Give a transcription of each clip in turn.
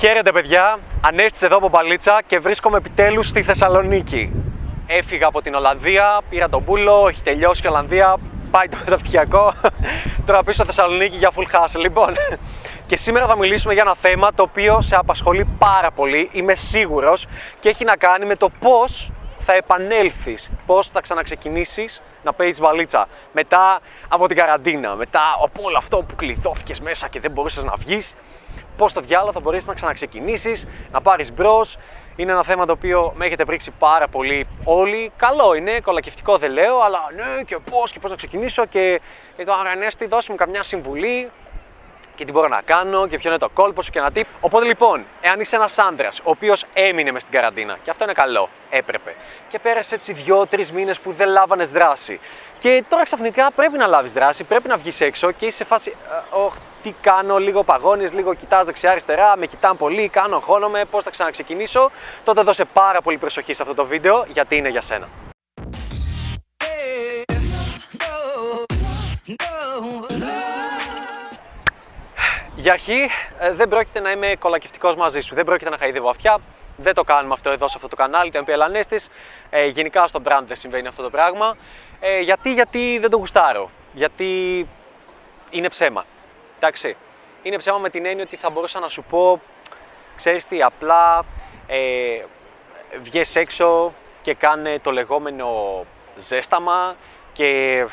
Χαίρετε παιδιά, Ανέστης εδώ από Μπαλίτσα και βρίσκομαι επιτέλους στη Θεσσαλονίκη. Έφυγα από την Ολλανδία, πήρα τον πούλο, έχει τελειώσει η Ολλανδία, πάει το μεταπτυχιακό, τώρα πίσω Θεσσαλονίκη για full hustle. Λοιπόν, και σήμερα θα μιλήσουμε για ένα θέμα το οποίο σε απασχολεί πάρα πολύ, είμαι σίγουρος, και έχει να κάνει με το πώς θα επανέλθεις, πώς θα ξαναξεκινήσεις να παίζεις μπαλίτσα μετά από την καραντίνα, μετά από όλο αυτό που κλειδώθηκες μέσα και δεν μπορούσες να βγεις. Πώς το διάλογο θα μπορέσεις να ξαναξεκινήσεις, να πάρεις μπρος. Είναι ένα θέμα το οποίο με έχετε πρίξει πάρα πολύ όλοι. Καλό είναι, κολακευτικό δεν λέω, αλλά ναι και πώς και πώς να ξεκινήσω. Και εδώ, Αρανέστη, δώσε μου καμιά συμβουλή και τι μπορώ να κάνω και ποιο είναι το κόλπο σου και ένα tip. Οπότε λοιπόν, εάν είσαι ένα άντρα ο οποίο έμεινε με στην καραντίνα, και αυτό είναι καλό, έπρεπε, και πέρασε έτσι δύο-τρει μήνε που δεν λάβανε δράση, και τώρα ξαφνικά πρέπει να λάβει δράση, πρέπει να βγει έξω και είσαι σε φάση, oh, τι κάνω, λίγο παγώνει, λίγο κοιτά δεξιά-αριστερά, με κοιτάνε πολύ, κάνω, αγχώνομαι, πώ θα ξαναξεκινήσω, τότε δώσε πάρα πολύ προσοχή σε αυτό το βίντεο γιατί είναι για σένα. Για αρχή, ε, δεν πρόκειται να είμαι κολακευτικός μαζί σου. Δεν πρόκειται να χαϊδεύω αυτιά. Δεν το κάνουμε αυτό εδώ σε αυτό το κανάλι, το MPL Ανέστη. Ε, γενικά στο brand δεν συμβαίνει αυτό το πράγμα. Ε, γιατί, γιατί δεν το γουστάρω. Γιατί είναι ψέμα. Εντάξει. Είναι ψέμα με την έννοια ότι θα μπορούσα να σου πω, ξέρεις τι, απλά ε, βγες έξω και κάνε το λεγόμενο ζέσταμα και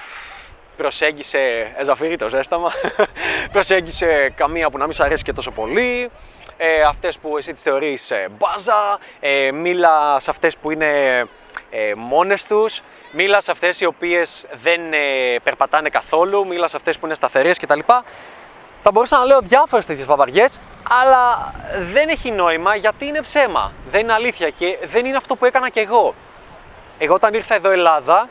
προσέγγισε, εζαφύρι το ζέσταμα, προσέγγισε καμία που να μην σ' αρέσει και τόσο πολύ, ε, αυτές που εσύ τις θεωρείς ε, μπάζα, ε, μίλα σε αυτές που είναι ε, μόνες τους, μίλα σε αυτές οι οποίες δεν ε, περπατάνε καθόλου, μίλα σε αυτές που είναι σταθερές κτλ. Θα μπορούσα να λέω διάφορες τέτοιες παπαριές, αλλά δεν έχει νόημα γιατί είναι ψέμα. Δεν είναι αλήθεια και δεν είναι αυτό που έκανα κι εγώ. Εγώ όταν ήρθα εδώ Ελλάδα,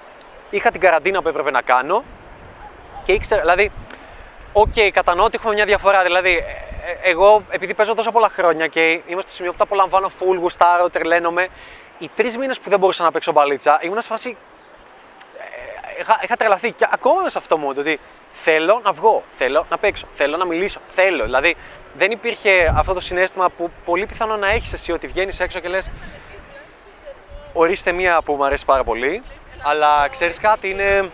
είχα την καραντίνα που έπρεπε να κάνω και ήξερα, δηλαδή, ok, okay, κατανοώ ότι έχουμε μια διαφορά. Δηλαδή, ε, ε, εγώ επειδή παίζω τόσα πολλά χρόνια και είμαι στο σημείο που τα απολαμβάνω full, γουστάρω, τρελαίνομαι, οι τρεις μήνες που δεν μπορούσα να παίξω μπαλίτσα, ήμουν σε φάση. Ε, είχα, είχα τρελαθεί και ακόμα με σε αυτό μου, ότι θέλω να βγω, θέλω να παίξω, θέλω να μιλήσω, θέλω. Δηλαδή, δεν υπήρχε αυτό το συνέστημα που πολύ πιθανό να έχεις εσύ ότι βγαίνεις έξω και λες. Ορίστε μία που μου αρέσει πάρα πολύ, αλλά ξέρεις κάτι, είναι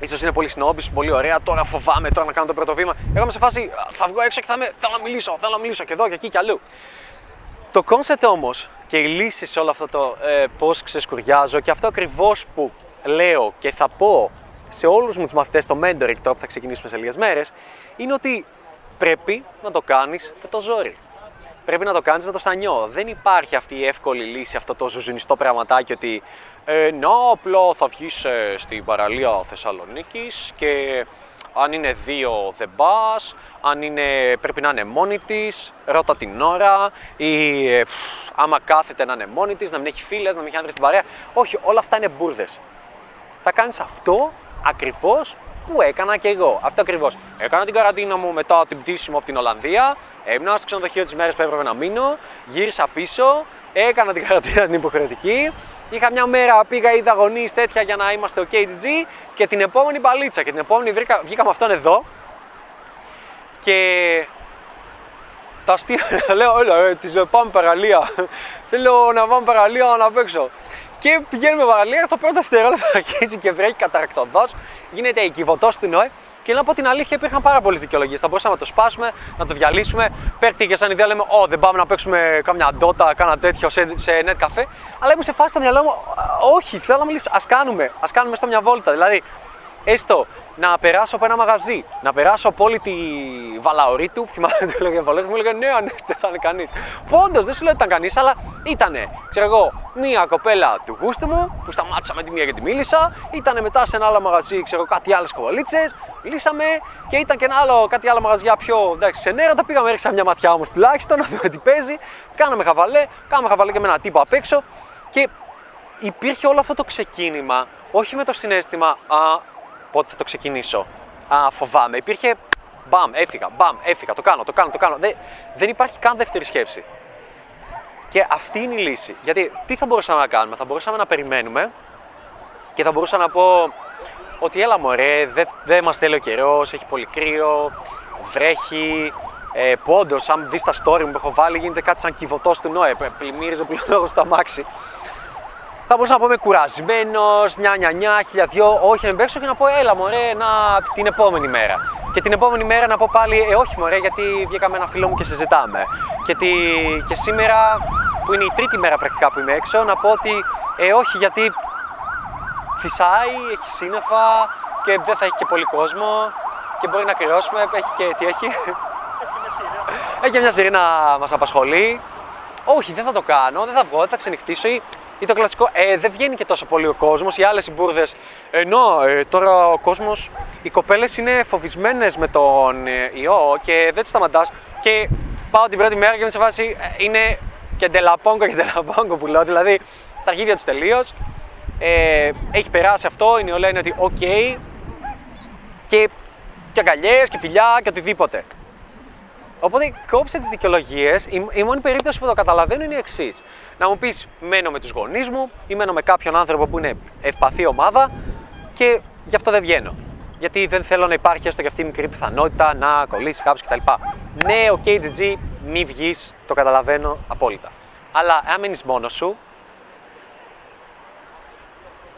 ίσως είναι πολύ σνόμπι, πολύ ωραία. Τώρα φοβάμαι τώρα να κάνω το πρώτο βήμα. Εγώ είμαι σε φάση θα βγω έξω και θα είμαι, θέλω να μιλήσω, θέλω να μιλήσω και εδώ και εκεί και αλλού. Το concept όμως και η λύση σε όλο αυτό το ε, πώς ξεσκουριάζω και αυτό ακριβώς που λέω και θα πω σε όλους μου τους μαθητές στο mentoring τώρα που θα ξεκινήσουμε σε λίγες μέρες είναι ότι πρέπει να το κάνεις με το ζόρι πρέπει να το κάνεις με το στανιό. Δεν υπάρχει αυτή η εύκολη λύση, αυτό το ζουζουνιστό πραγματάκι ότι ε, να απλά θα βγεις ε, στην παραλία Θεσσαλονίκης και αν είναι δύο δεν πας, αν είναι, πρέπει να είναι μόνη της, ρώτα την ώρα ή ε, άμα κάθεται να είναι μόνη της, να μην έχει φίλες, να μην έχει άντρες στην παρέα. Όχι, όλα αυτά είναι μπουρδες. Θα κάνεις αυτό ακριβώς που έκανα και εγώ. Αυτό ακριβώς. Έκανα την καραντίνα μου μετά την πτήση μου από την Ολλανδία. Έμεινα στο ξενοδοχείο τις μέρες που έπρεπε να μείνω. Γύρισα πίσω. Έκανα την καραντίνα την υποχρεωτική. Είχα μια μέρα, πήγα, είδα γονείς τέτοια για να είμαστε ο KGG και την επόμενη μπαλίτσα. Και την επόμενη βρήκα, βγήκα με αυτόν εδώ. Και τα αστεία, λέω, έλα, ε, τις πάμε παραλία. Θέλω να πάμε παραλία να παίξω. Και πηγαίνουμε παραλία, το πρώτο δευτερόλεπτο αρχίζει και βρέχει καταρακτοδό. Γίνεται η κυβωτός του Νόε. Και να πω την αλήθεια, υπήρχαν πάρα πολλές δικαιολογίες. Θα μπορούσαμε να το σπάσουμε, να το διαλύσουμε. Παίχτηκε και σαν ιδέα, λέμε: Ω, δεν πάμε να παίξουμε κάμια ντότα, κάνα τέτοιο σε, σε net καφέ. Αλλά ήμουν σε φάση στο μυαλό μου: Όχι, θέλω να μιλήσω. Α κάνουμε, ας κάνουμε στο μια βόλτα. Δηλαδή, έστω να περάσω από ένα μαγαζί, να περάσω από όλη τη βαλαωρή του. Θυμάμαι το έλεγε Βαλαωρή, μου έλεγε Ναι, ναι, δεν θα είναι κανείς. Πόντο, δεν σου λέω ότι ήταν κανείς, αλλά ήταν, ξέρω εγώ, μία κοπέλα του γούστου μου που σταμάτησα με τη μία και τη μίλησα. Ήταν μετά σε ένα άλλο μαγαζί, ξέρω κάτι άλλες κοβολίτσε. Μιλήσαμε και ήταν και ένα άλλο, κάτι άλλο μαγαζιά πιο εντάξει, σε νερά. Τα πήγαμε, έριξα μια ματιά όμως τουλάχιστον να δούμε τι παίζει. Κάναμε χαβαλέ, κάναμε χαβαλέ και με ένα τύπο απ' έξω. Και υπήρχε όλο αυτό το ξεκίνημα, όχι με το συνέστημα, α, πότε θα το ξεκινήσω. Α, φοβάμαι. Υπήρχε μπαμ, έφυγα, μπαμ, έφυγα, το κάνω, το κάνω, το κάνω. Δεν, δεν υπάρχει καν δεύτερη σκέψη. Και αυτή είναι η λύση. Γιατί τι θα μπορούσαμε να κάνουμε, θα μπορούσαμε να περιμένουμε και θα μπορούσα να πω ότι έλα μωρέ, δεν δε μας θέλει ο καιρός, έχει πολύ κρύο, βρέχει, Ε, που όντω, αν δει τα story μου που έχω βάλει, γίνεται κάτι σαν κυβωτό του Νόε. Πλημμύριζε πλέον στο αμάξι. Θα μπορούσα να πω είμαι κουρασμένος, νιά νιά νιά, χιλιαδιό. Όχι, να μπέξω και να πω έλα μωρέ, να... την επόμενη μέρα. Και την επόμενη μέρα να πω πάλι, ε, όχι μωρέ, γιατί βγήκα με ένα φίλο μου και συζητάμε. Και, τη... και σήμερα, που είναι η τρίτη μέρα πρακτικά που είμαι έξω, να πω ότι, ε, όχι, γιατί φυσάει, έχει σύννεφα και δεν θα έχει και πολύ κόσμο και μπορεί να κρυώσουμε. Έχει και τι έχει. Έχει και μια σειρή να μας απασχολεί. Όχι, δεν θα το κάνω, δεν θα βγω, δεν θα ξενυχτήσω ή, ή το κλασικό. Ε, δεν βγαίνει και τόσο πολύ ο κόσμος. Οι άλλες συμπουρδε. Ενώ ε, τώρα ο κόσμος, οι κοπέλες είναι φοβισμένες με τον ε, ιό και δεν τις σταματάς. Και πάω την πρώτη μέρα και με σε βάση ε, είναι και ντελαπόγκο και ντελαπόγκο που λέω. Δηλαδή στα αρχίδια τους τελείως. Ε, έχει περάσει αυτό, η νεολαία είναι ότι οκ. και, και αγκαλιές και φιλιά και οτιδήποτε. Οπότε κόψε τις δικαιολογίες. Η, η μόνη περίπτωση που το καταλαβαίνω είναι η εξής. Να μου πεις: Μένω με τους γονείς μου ή μένω με κάποιον άνθρωπο που είναι ευπαθής ομάδα και γι' αυτό δεν βγαίνω. Γιατί δεν θέλω να υπάρχει έστω και αυτή η μικρή πιθανότητα να κολλήσεις κάποιος κτλ. Ναι, ok, okay, GG, μη βγεις, το καταλαβαίνω απόλυτα. Αλλά αν μείνεις μόνος σου,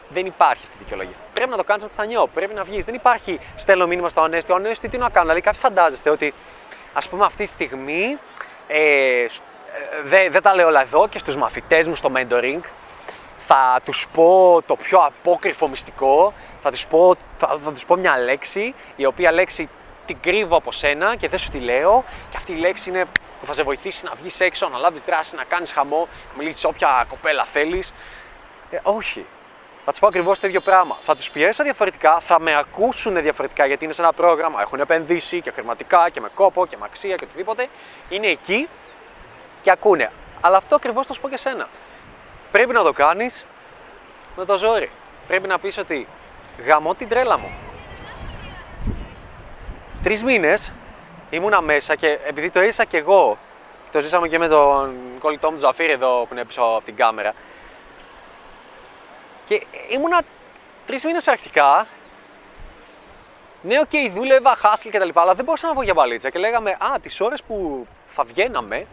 δεν υπάρχει αυτή η δικαιολογία. Πρέπει να το κάνεις με το πρέπει να βγεις. Δεν υπάρχει στέλνω μήνυμα στο ανέστη. Ο ανέστη τι να κάνω. Δηλαδή, κάτι φαντάζεστε ότι ας πούμε αυτή τη στιγμή, ε, δεν δε τα λέω όλα εδώ και στους μαθητές μου στο mentoring, θα τους πω το πιο απόκριφο μυστικό, θα τους πω, θα, θα τους πω μια λέξη, η οποία λέξη την κρύβω από σένα και δεν σου τη λέω και αυτή η λέξη είναι που θα σε βοηθήσει να βγεις έξω, να λάβεις δράση, να κάνεις χαμό, να μιλήσεις όποια κοπέλα θέλεις. Ε, όχι, θα τους πω ακριβώς το ίδιο πράγμα. Θα τους πιέσω διαφορετικά, θα με ακούσουν διαφορετικά γιατί είναι σε ένα πρόγραμμα, έχουν επενδύσει και χρηματικά και με κόπο και με αξία και οτιδήποτε. Είναι εκεί και ακούνε. Αλλά αυτό ακριβώς θα σου πω και σένα. Πρέπει να το κάνεις με το ζόρι. Πρέπει να πεις ότι γαμώ την τρέλα μου. Τρεις μήνες ήμουνα μέσα και επειδή το έζησα και εγώ, το ζήσαμε και με τον κολλητό μου Τζαφίρ εδώ που είναι πίσω από την κάμερα, και ήμουνα τρεις μήνες πρακτικά. Ναι, OK, okay, δούλευα, χάσλ κτλ. Αλλά δεν μπορούσα να βγω για μπαλίτσα. Και λέγαμε, Α, τις ώρες που θα βγαίναμε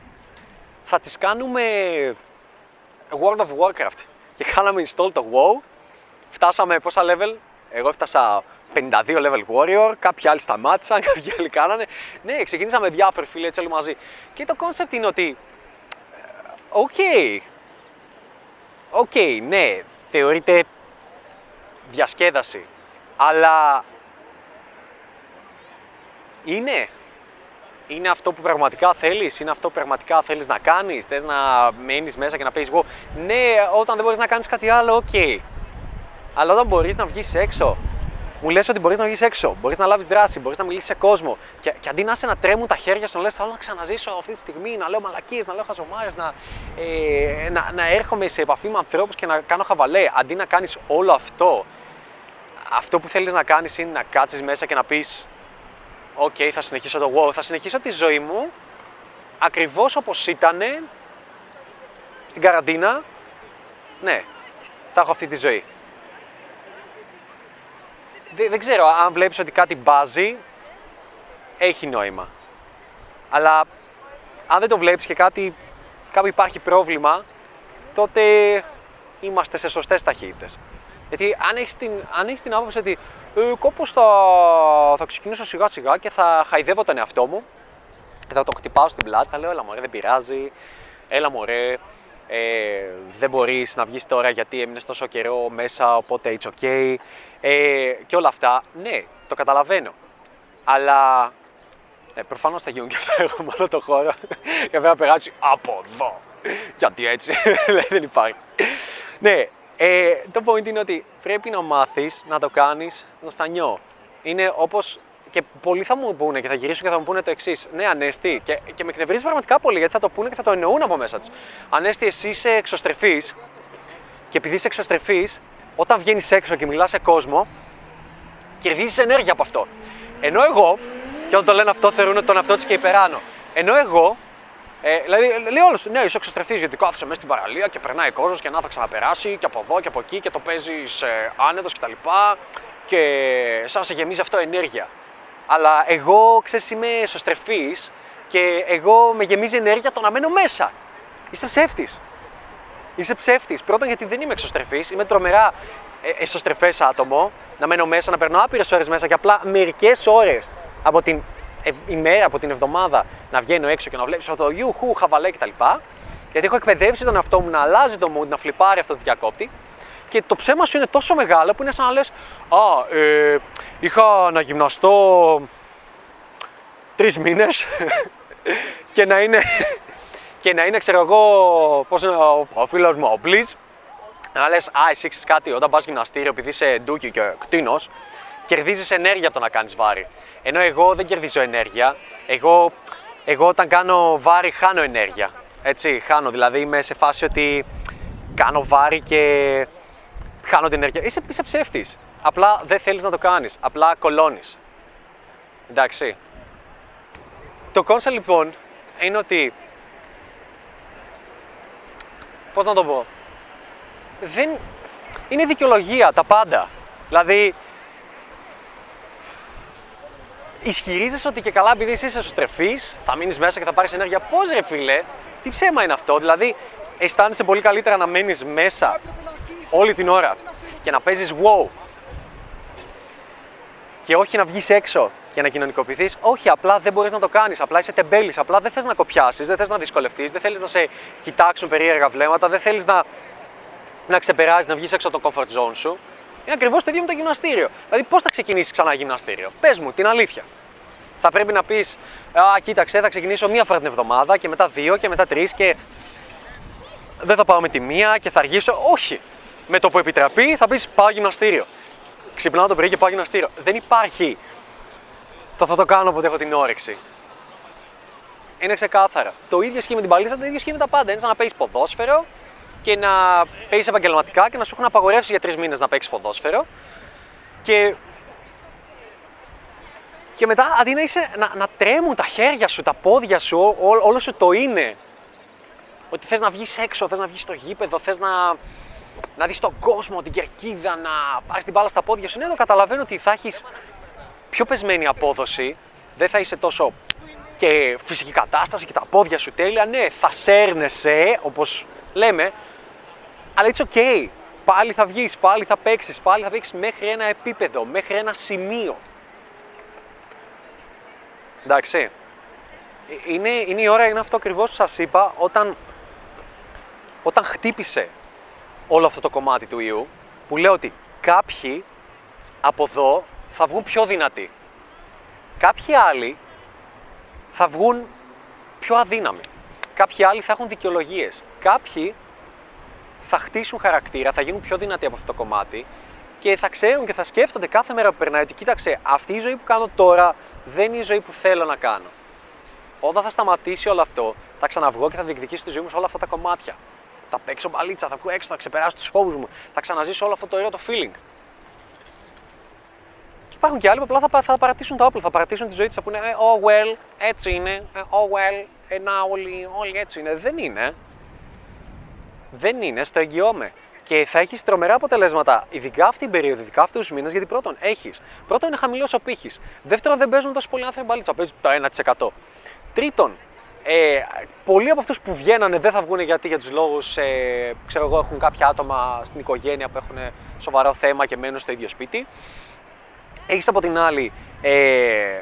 θα τις κάνουμε World of Warcraft. Και κάναμε install το WoW. Φτάσαμε πόσα level; Εγώ έφτασα 52 level warrior, κάποιοι άλλοι σταμάτησαν, κάποιοι άλλοι κάνανε. Ναι, ξεκινήσαμε διάφοροι φίλοι έτσι όλοι μαζί. Και το concept είναι ότι. Ε, OK. Okay. OK, okay, ναι, θεωρείται διασκέδαση. Αλλά είναι. Είναι αυτό που πραγματικά θέλεις, είναι αυτό που πραγματικά θέλεις να κάνεις, θες να μένεις μέσα και να πεις εγώ, ναι, όταν δεν μπορείς να κάνεις κάτι άλλο, OK. Okay. Αλλά όταν μπορείς να βγεις έξω, μου λες ότι μπορείς να βγεις έξω, μπορείς να λάβεις δράση, μπορείς να μιλήσεις σε κόσμο και, και αντί να είσαι να τρέμουν τα χέρια σου, να λες θέλω να ξαναζήσω αυτή τη στιγμή, να λέω μαλακίες, να λέω χαζομάρες, να, ε, να, να έρχομαι σε επαφή με ανθρώπους και να κάνω χαβαλέ, αντί να κάνεις όλο αυτό, αυτό που θέλεις να κάνεις είναι να κάτσεις μέσα και να πεις OK, okay, θα συνεχίσω το WoW, θα συνεχίσω τη ζωή μου ακριβώς όπως ήταν στην καραντίνα. Ναι, θα έχω αυτή τη ζωή δεν, ξέρω, αν βλέπεις ότι κάτι μπάζει, έχει νόημα. Αλλά αν δεν το βλέπεις και κάτι, κάπου υπάρχει πρόβλημα, τότε είμαστε σε σωστές ταχύτητες. Γιατί αν έχεις την, αν έχεις την άποψη ότι ε, κόπως θα, θα ξεκινήσω σιγά σιγά και θα χαϊδεύω τον εαυτό μου και θα το χτυπάω στην πλάτη, θα λέω έλα μωρέ δεν πειράζει, έλα μωρέ ε, δεν μπορείς να βγεις τώρα γιατί έμεινες τόσο καιρό μέσα, οπότε it's okay ε, και όλα αυτά, ναι, το καταλαβαίνω. Αλλά ε, προφανώς θα γίνουν και αυτά εγώ μόνο το χώρο και βέβαια να περάσει από εδώ. Γιατί έτσι, δεν υπάρχει. ναι, ε, το point είναι ότι πρέπει να μάθεις να το κάνεις νοστανιό. Είναι όπως και πολλοί θα μου πούνε και θα γυρίσουν και θα μου πούνε το εξής. Ναι, Ανέστη, και, και με εκνευρίζεις πραγματικά πολύ γιατί θα το πούνε και θα το εννοούν από μέσα τους. Ανέστη, εσύ είσαι εξωστρεφής και επειδή είσαι εξωστρεφής, όταν βγαίνεις έξω και μιλάς σε κόσμο, κερδίζεις ενέργεια από αυτό. Ενώ εγώ, και όταν το λένε αυτό, θεωρούν τον εαυτό της και υπεράνω. Ενώ εγώ, ε, δηλαδή, λέει όλος, ναι, είσαι εξωστρεφής γιατί κάθεσαι μέσα στην παραλία και περνάει κόσμος και να θα ξαναπεράσει και από εδώ και από εκεί και το παίζεις ε, άνετος κτλ. Και, και σαν σε γεμίζει αυτό ενέργεια. Αλλά εγώ, ξέρεις, είμαι εσωστρεφής και εγώ με γεμίζει ενέργεια το να μένω μέσα. Είσαι ψεύτης. Είσαι ψεύτης. Πρώτον, γιατί δεν είμαι εξωστρεφής, είμαι τρομερά ε, εσωστρεφέ άτομο. Να μένω μέσα, να περνώ άπειρες ώρες μέσα και απλά μερικές ώρες από την ημέρα, από την εβδομάδα να βγαίνω έξω και να βλέπεις το γιουχού, χαβαλέ κτλ. Γιατί έχω εκπαιδεύσει τον εαυτό μου να αλλάζει το mood, να φλιπάρει αυτό το διακόπτη. Και το ψέμα σου είναι τόσο μεγάλο που είναι σαν να λες: Α, ε, είχα να γυμναστώ τρεις μήνες και να είναι. και να είναι, ξέρω εγώ, πώς είναι ο, ο φίλος μου, ο Blitz, να λες: Α, εσύ ξέρει κάτι, όταν πας γυμναστήριο, επειδή είσαι ντούκι και κτίνος, κερδίζεις ενέργεια το να κάνεις βάρη. Ενώ εγώ δεν κερδίζω ενέργεια. Εγώ, εγώ όταν κάνω βάρη, χάνω ενέργεια. Έτσι, χάνω. Δηλαδή είμαι σε φάση ότι κάνω βάρη και χάνω την ενέργεια. Είσαι, είσαι ψεύτης. Απλά δεν θέλεις να το κάνεις. Απλά κωλώνεις. Εντάξει. Το concept λοιπόν είναι ότι. Πώς να το πω. Δεν. Είναι δικαιολογία τα πάντα. Δηλαδή, ισχυρίζεσαι ότι και καλά επειδή είσαι εσωστρεφή, θα μείνεις μέσα και θα πάρεις ενέργεια. Πώς ρε φίλε, τι ψέμα είναι αυτό; Δηλαδή, αισθάνεσαι πολύ καλύτερα να μένει μέσα όλη την ώρα και να παίζεις wow. Και όχι να βγεις έξω και να κοινωνικοποιηθείς; Όχι, απλά δεν μπορείς να το κάνεις. Απλά είσαι τεμπέλης. Απλά δεν θες να κοπιάσεις, δεν θες να δυσκολευτείς, δεν θέλεις να σε κοιτάξουν περίεργα βλέμματα, δεν θέλεις να, να ξεπεράσει, να βγεις έξω από το comfort zone σου. Είναι ακριβώς το ίδιο με το γυμναστήριο. Δηλαδή, πώς θα ξεκινήσεις ξανά γυμναστήριο; Πες μου την αλήθεια. Θα πρέπει να πεις, Α, κοίταξε, θα ξεκινήσω μία φορά την εβδομάδα και μετά δύο και μετά τρεις και δεν θα πάω με τη μία και θα αργήσω. Όχι. Με το που επιτραπεί θα πεις πάω γυμναστήριο. Ξυπνάω το πρωί και πάω γυμναστήριο. Δεν υπάρχει το θα το κάνω όποτε έχω την όρεξη. Είναι ξεκάθαρα. Το ίδιο ισχύει με την παλίτσα, το ίδιο ισχύει με τα πάντα. Είναι σαν να παίζει ποδόσφαιρο και να παίζεις επαγγελματικά και να σου έχουν απαγορεύσει για τρεις μήνες να παίξεις ποδόσφαιρο. Και, και μετά αντί να, είσαι, να, να τρέμουν τα χέρια σου, τα πόδια σου, ό, όλο σου το είναι. Ότι θες να βγεις έξω, θες να βγεις στο γήπεδο, θες να, να δεις τον κόσμο, την κερκίδα, να πάρεις την μπάλα στα πόδια σου. Ναι, το καταλαβαίνω ότι θα έχεις πιο πεσμένη απόδοση, δεν θα είσαι τόσο και φυσική κατάσταση και τα πόδια σου τέλεια. Ναι, θα σέρνεσαι, όπως λέμε, αλλά it's ok. Πάλι θα βγεις, πάλι θα παίξεις, πάλι θα παίξεις μέχρι ένα επίπεδο, μέχρι ένα σημείο. Εντάξει. Είναι, είναι η ώρα, είναι αυτό ακριβώς που σας είπα, όταν, όταν χτύπησε όλο αυτό το κομμάτι του ιού, που λέω ότι κάποιοι από εδώ θα βγουν πιο δυνατοί. Κάποιοι άλλοι θα βγουν πιο αδύναμοι. Κάποιοι άλλοι θα έχουν δικαιολογίες. Κάποιοι θα χτίσουν χαρακτήρα, θα γίνουν πιο δυνατοί από αυτό το κομμάτι και θα ξέρουν και θα σκέφτονται κάθε μέρα που περνάει ότι κοίταξε, αυτή η ζωή που κάνω τώρα δεν είναι η ζωή που θέλω να κάνω. Όταν θα σταματήσει όλο αυτό, θα ξαναβγώ και θα διεκδικήσω τη ζωή μου σε όλα αυτά τα κομμάτια. Θα παίξω μπαλίτσα, θα βγω έξω, θα ξεπεράσω τους φόβους μου, θα ξαναζήσω όλο αυτό το ωραίο το feeling. Και υπάρχουν και άλλοι που απλά θα, θα παρατήσουν τα όπλα, θα παρατήσουν τη ζωή τους, θα πούνε ε, Oh well, έτσι είναι. Ε, oh well, ε, να όλοι, όλοι έτσι είναι. Δεν είναι. Δεν είναι, στο εγγυώμαι. Και θα έχεις τρομερά αποτελέσματα, ειδικά αυτή την περίοδο, ειδικά αυτούς τους μήνες, γιατί πρώτον έχεις. Πρώτον είναι χαμηλός ο πύχης. Δεύτερον δεν παίζουν τόσο πολλοί άνθρωποι μπαλίτσα, παίζουν το 1%. Τρίτον, ε, πολλοί από αυτούς που βγαίνανε δεν θα βγουν γιατί για τους λόγους, ε, ξέρω εγώ, έχουν κάποια άτομα στην οικογένεια που έχουν σοβαρό θέμα και μένουν στο ίδιο σπίτι. Έχεις από την άλλη, ε,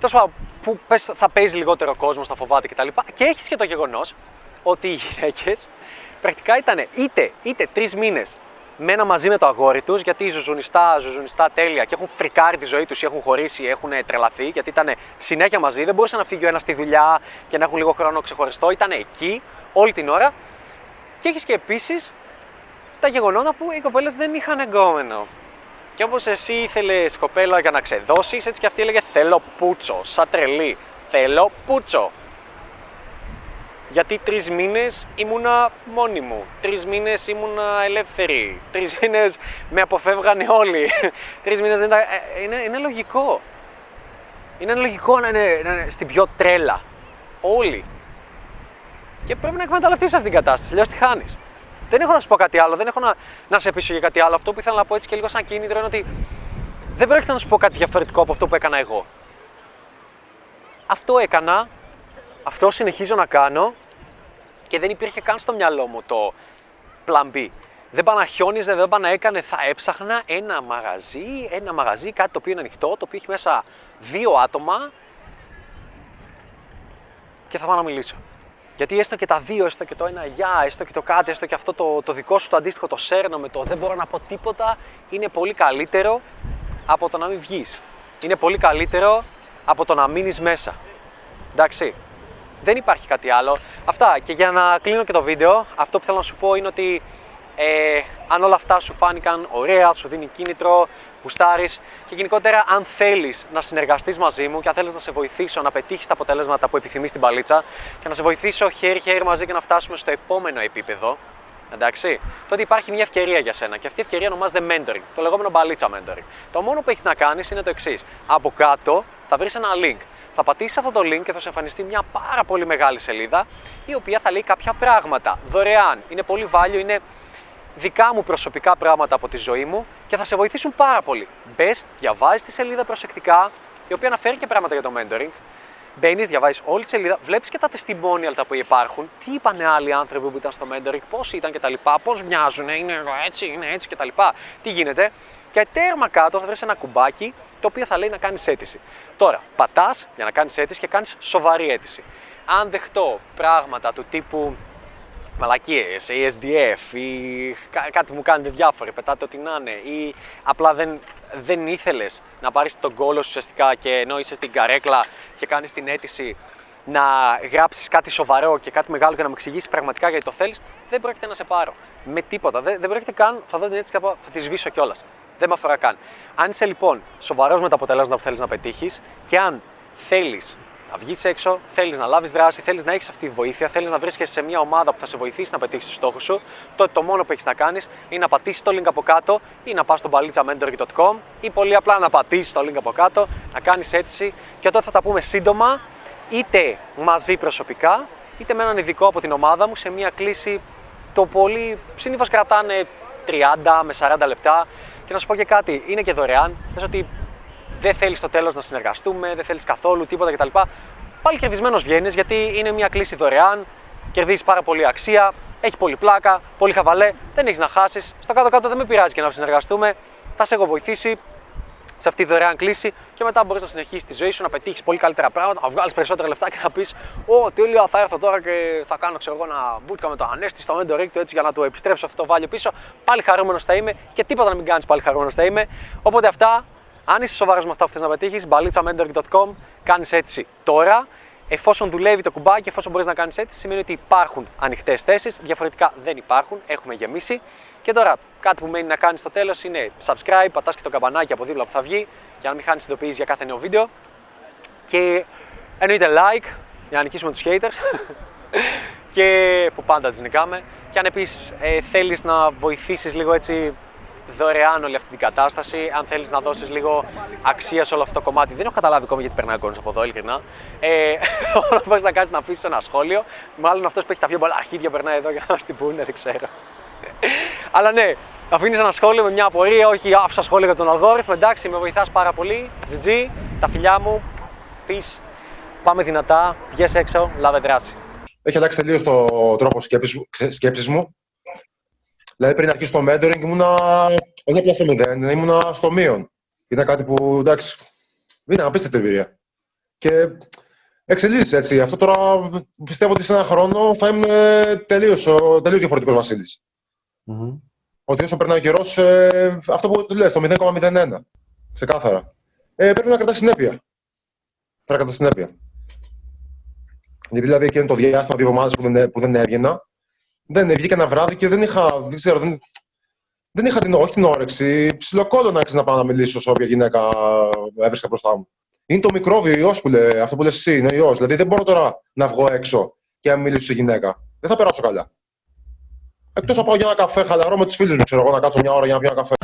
τόσο που θα παίζει λιγότερο κόσμος, θα φοβάται κτλ. Και, και έχεις και το γεγονός ότι οι γυναίκες πρακτικά ήταν είτε, είτε τρεις μήνες μένα μαζί με το αγόρι τους, γιατί ζουζουνιστά, ζουζουνιστά τέλεια και έχουν φρικάρει τη ζωή τους ή έχουν χωρίσει ή έχουν τρελαθεί, γιατί ήταν συνέχεια μαζί. Δεν μπορούσε να φύγει ο ένας στη δουλειά και να έχουν λίγο χρόνο ξεχωριστό. Ήταν εκεί όλη την ώρα. Και έχεις και επίσης τα γεγονότα που οι κοπέλες δεν είχαν εγκόμενο. Και όπως εσύ ήθελες κοπέλα για να ξεδώσεις, έτσι και αυτή έλεγε Θέλω πούτσο, σαν τρελή. Θέλω πούτσο. Γιατί τρεις μήνες ήμουνα μόνη μου. Τρεις μήνες ήμουνα ελεύθερη. Τρεις μήνες με αποφεύγανε όλοι. τρεις μήνες δεν ήταν. Ε, είναι, είναι λογικό. Είναι λογικό να είναι, να είναι στην πιο τρέλα. Όλοι. Και πρέπει να εκμεταλλευτείς αυτή την κατάσταση. Αλλιώς τη χάνεις. Δεν έχω να σου πω κάτι άλλο, δεν έχω να, να σε πείσω για κάτι άλλο. Αυτό που ήθελα να πω έτσι και λίγο σαν κίνητρο είναι ότι δεν πρόκειται να σου πω κάτι διαφορετικό από αυτό που έκανα εγώ. Αυτό έκανα αυτό συνεχίζω να κάνω και δεν υπήρχε καν στο μυαλό μου το plan B. Δεν πάνε να χιόνιζε, δεν πάνε να έκανε, θα έψαχνα ένα μαγαζί, ένα μαγαζί, κάτι το οποίο είναι ανοιχτό, το οποίο έχει μέσα δύο άτομα και θα πάω να μιλήσω. Γιατί έστω και τα δύο, έστω και το ένα γεια, έστω και το κάτι, έστω και αυτό το, το δικό σου το αντίστοιχο το σέρνο με το δεν μπορώ να πω τίποτα, είναι πολύ καλύτερο από το να μην βγεις. Είναι πολύ καλύτερο από το να μείνεις μέσα. Εντάξει. Δεν υπάρχει κάτι άλλο. Αυτά. Και για να κλείνω και το βίντεο, αυτό που θέλω να σου πω είναι ότι ε, αν όλα αυτά σου φάνηκαν ωραία, σου δίνει κίνητρο, γουστάρεις και γενικότερα αν θέλεις να συνεργαστείς μαζί μου και αν θέλεις να σε βοηθήσω να πετύχεις τα αποτέλεσματα που επιθυμείς στην παλίτσα και να σε βοηθήσω χέρι-χέρι μαζί και να φτάσουμε στο επόμενο επίπεδο, εντάξει, τότε υπάρχει μια ευκαιρία για σένα και αυτή η ευκαιρία ονομάζεται mentoring, το λεγόμενο μπαλίτσα mentoring. Το μόνο που έχεις να κάνεις είναι το εξής. Από κάτω θα βρεις ένα link. Θα πατήσεις αυτό το link και θα σου εμφανιστεί μια πάρα πολύ μεγάλη σελίδα η οποία θα λέει κάποια πράγματα δωρεάν. Είναι πολύ value, είναι δικά μου προσωπικά πράγματα από τη ζωή μου και θα σε βοηθήσουν πάρα πολύ. Μπες, διαβάζεις τη σελίδα προσεκτικά, η οποία αναφέρει και πράγματα για το mentoring. Μπαίνεις, διαβάζεις όλη τη σελίδα, βλέπεις και τα testimonial τα που υπάρχουν, τι είπαν άλλοι άνθρωποι που ήταν στο mentoring, πώς ήταν κτλ. Πώς μοιάζουν, είναι έτσι, είναι έτσι κτλ. Τι γίνεται; Και τέρμα κάτω θα βρεις ένα κουμπάκι το οποίο θα λέει να κάνεις αίτηση. Τώρα, πατάς για να κάνεις αίτηση και κάνεις σοβαρή αίτηση. Αν δεχτώ πράγματα του τύπου μαλακίες, ή SDF ή κάτι που μου κάνετε διάφοροι, πετάτε ό,τι να είναι ή απλά δεν, δεν ήθελες να πάρεις τον κόλο σου ουσιαστικά και ενώ είσαι στην καρέκλα και κάνεις την αίτηση να γράψεις κάτι σοβαρό και κάτι μεγάλο και να μου εξηγήσεις πραγματικά γιατί το θέλεις, δεν πρόκειται να σε πάρω. Με τίποτα. Δεν, δεν πρόκειται καν, θα δω την αίτηση και θα τη σβήσω κιόλας. Δεν με αφορά καν. Αν είσαι λοιπόν σοβαρός με τα αποτελέσματα που θέλεις να πετύχεις και αν θέλεις να βγεις έξω, θέλεις να λάβεις δράση, θέλεις να έχεις αυτή τη βοήθεια, θέλεις να βρίσκεσαι σε μια ομάδα που θα σε βοηθήσει να πετύχεις τους στόχους σου, τότε το μόνο που έχεις να κάνεις είναι να πατήσεις το link από κάτω ή να πας στο balitsamendor.com ή πολύ απλά να πατήσεις το link από κάτω, να κάνεις έτσι και τότε θα τα πούμε σύντομα είτε μαζί προσωπικά είτε με έναν ειδικό από την ομάδα μου σε μια κλίση το πολύ συνήθως κρατάνε 30 με 40 λεπτά και να σου πω και κάτι, είναι και δωρεάν. Πες ότι δεν θέλεις στο τέλος να συνεργαστούμε, δεν θέλεις καθόλου τίποτα κτλ. Πάλι κερδισμένος βγαίνεις γιατί είναι μια κλίση δωρεάν, κερδίζεις πάρα πολύ αξία, έχει πολύ πλάκα, πολύ χαβαλέ, δεν έχεις να χάσεις. Στο κάτω-κάτω δεν με πειράζει και να συνεργαστούμε, θα σε έχω βοηθήσει σε αυτή τη δωρεάν κλίση και μετά μπορείς να συνεχίσεις τη ζωή σου, να πετύχεις πολύ καλύτερα πράγματα, να βγάλεις περισσότερα λεφτά και να πεις: Ω, τέλεια, θα έρθω τώρα και θα κάνω ξέρω εγώ ένα bootcamp με το Ανέστη στο Mentor Rig έτσι για να του επιστρέψω αυτό το βάλιο πίσω. Πάλι χαρούμενος θα είμαι και τίποτα να μην κάνεις πάλι χαρούμενος θα είμαι. Οπότε αυτά αν είσαι σοβαρός με αυτά που θες να πετύχεις, balitsamendor.com, κάνεις έτσι τώρα. Εφόσον δουλεύει το κουμπάκι, εφόσον μπορείς να κάνεις έτσι, σημαίνει ότι υπάρχουν ανοιχτές θέσεις. Διαφορετικά δεν υπάρχουν, έχουμε γεμίσει. Και τώρα, κάτι που μένει να κάνεις στο τέλος είναι subscribe, πατάς και το καμπανάκι από δίπλα που θα βγει για να μην χάνεις ειδοποιήσεις για κάθε νέο βίντεο. Και εννοείται like για να νικήσουμε τους haters. και που πάντα τους νικάμε. Και αν επίσης ε, θέλεις να βοηθήσεις λίγο έτσι δωρεάν όλη αυτή την κατάσταση. Αν θέλεις να δώσεις λίγο αξία σε όλο αυτό το κομμάτι, δεν έχω καταλάβει ακόμα γιατί περνάει ο κόσμος από εδώ, ειλικρινά. Ε, όλο που να κάνεις να αφήσεις ένα σχόλιο. Μάλλον αυτός που έχει τα πιο πολλά αρχίδια περνάει εδώ για να στην πούνε, δεν ξέρω. Αλλά ναι, αφήνεις ένα σχόλιο με μια απορία, όχι άφησα σχόλιο για τον αλγόριθμο. Εντάξει, με βοηθάς πάρα πολύ. GG, τα φιλιά μου. Peace. Πάμε δυνατά, βγες έξω, λάβε δράση. Έχει αλλάξει τελείως το τρόπο σκέψης μου. Δηλαδή πριν αρχίσει το mentoring ήμουνα όχι απλά στο μηδέν, ήμουνα στο μείον. Ήταν κάτι που εντάξει, είναι απίστευτη εμπειρία. Και εξελίσσεται έτσι. Αυτό τώρα πιστεύω ότι σε ένα χρόνο θα είμαι τελείως τελείως διαφορετικός Βασίλης. Mm-hmm. Ότι όσο περνάει ο καιρός, ε, αυτό που του λες, το 0,01. Ξεκάθαρα. Ε, πρέπει να κρατάς συνέπεια. Πρέπει να κρατάς συνέπεια. Γιατί δηλαδή εκείνο το διάστημα, δύο εβδομάδες που, δεν, που δεν έβγαινα, δεν βγήκα ένα βράδυ και δεν είχα, δεν ξέρω, δεν, δεν είχα την, όχι την όρεξη. Ψιλοκόλλο να να πάω να μιλήσω σε όποια γυναίκα έβρισκα μπροστά μου. Είναι το μικρόβιο, ο ιός που λέει, αυτό που λες εσύ, είναι ο ιός. Δηλαδή δεν μπορώ τώρα να βγω έξω και να μιλήσω σε γυναίκα. Δεν θα περάσω καλά. Εκτός να πάω για ένα καφέ χαλαρό με τους φίλους μου, ξέρω εγώ, να κάτσω μια ώρα για να πιω ένα καφέ.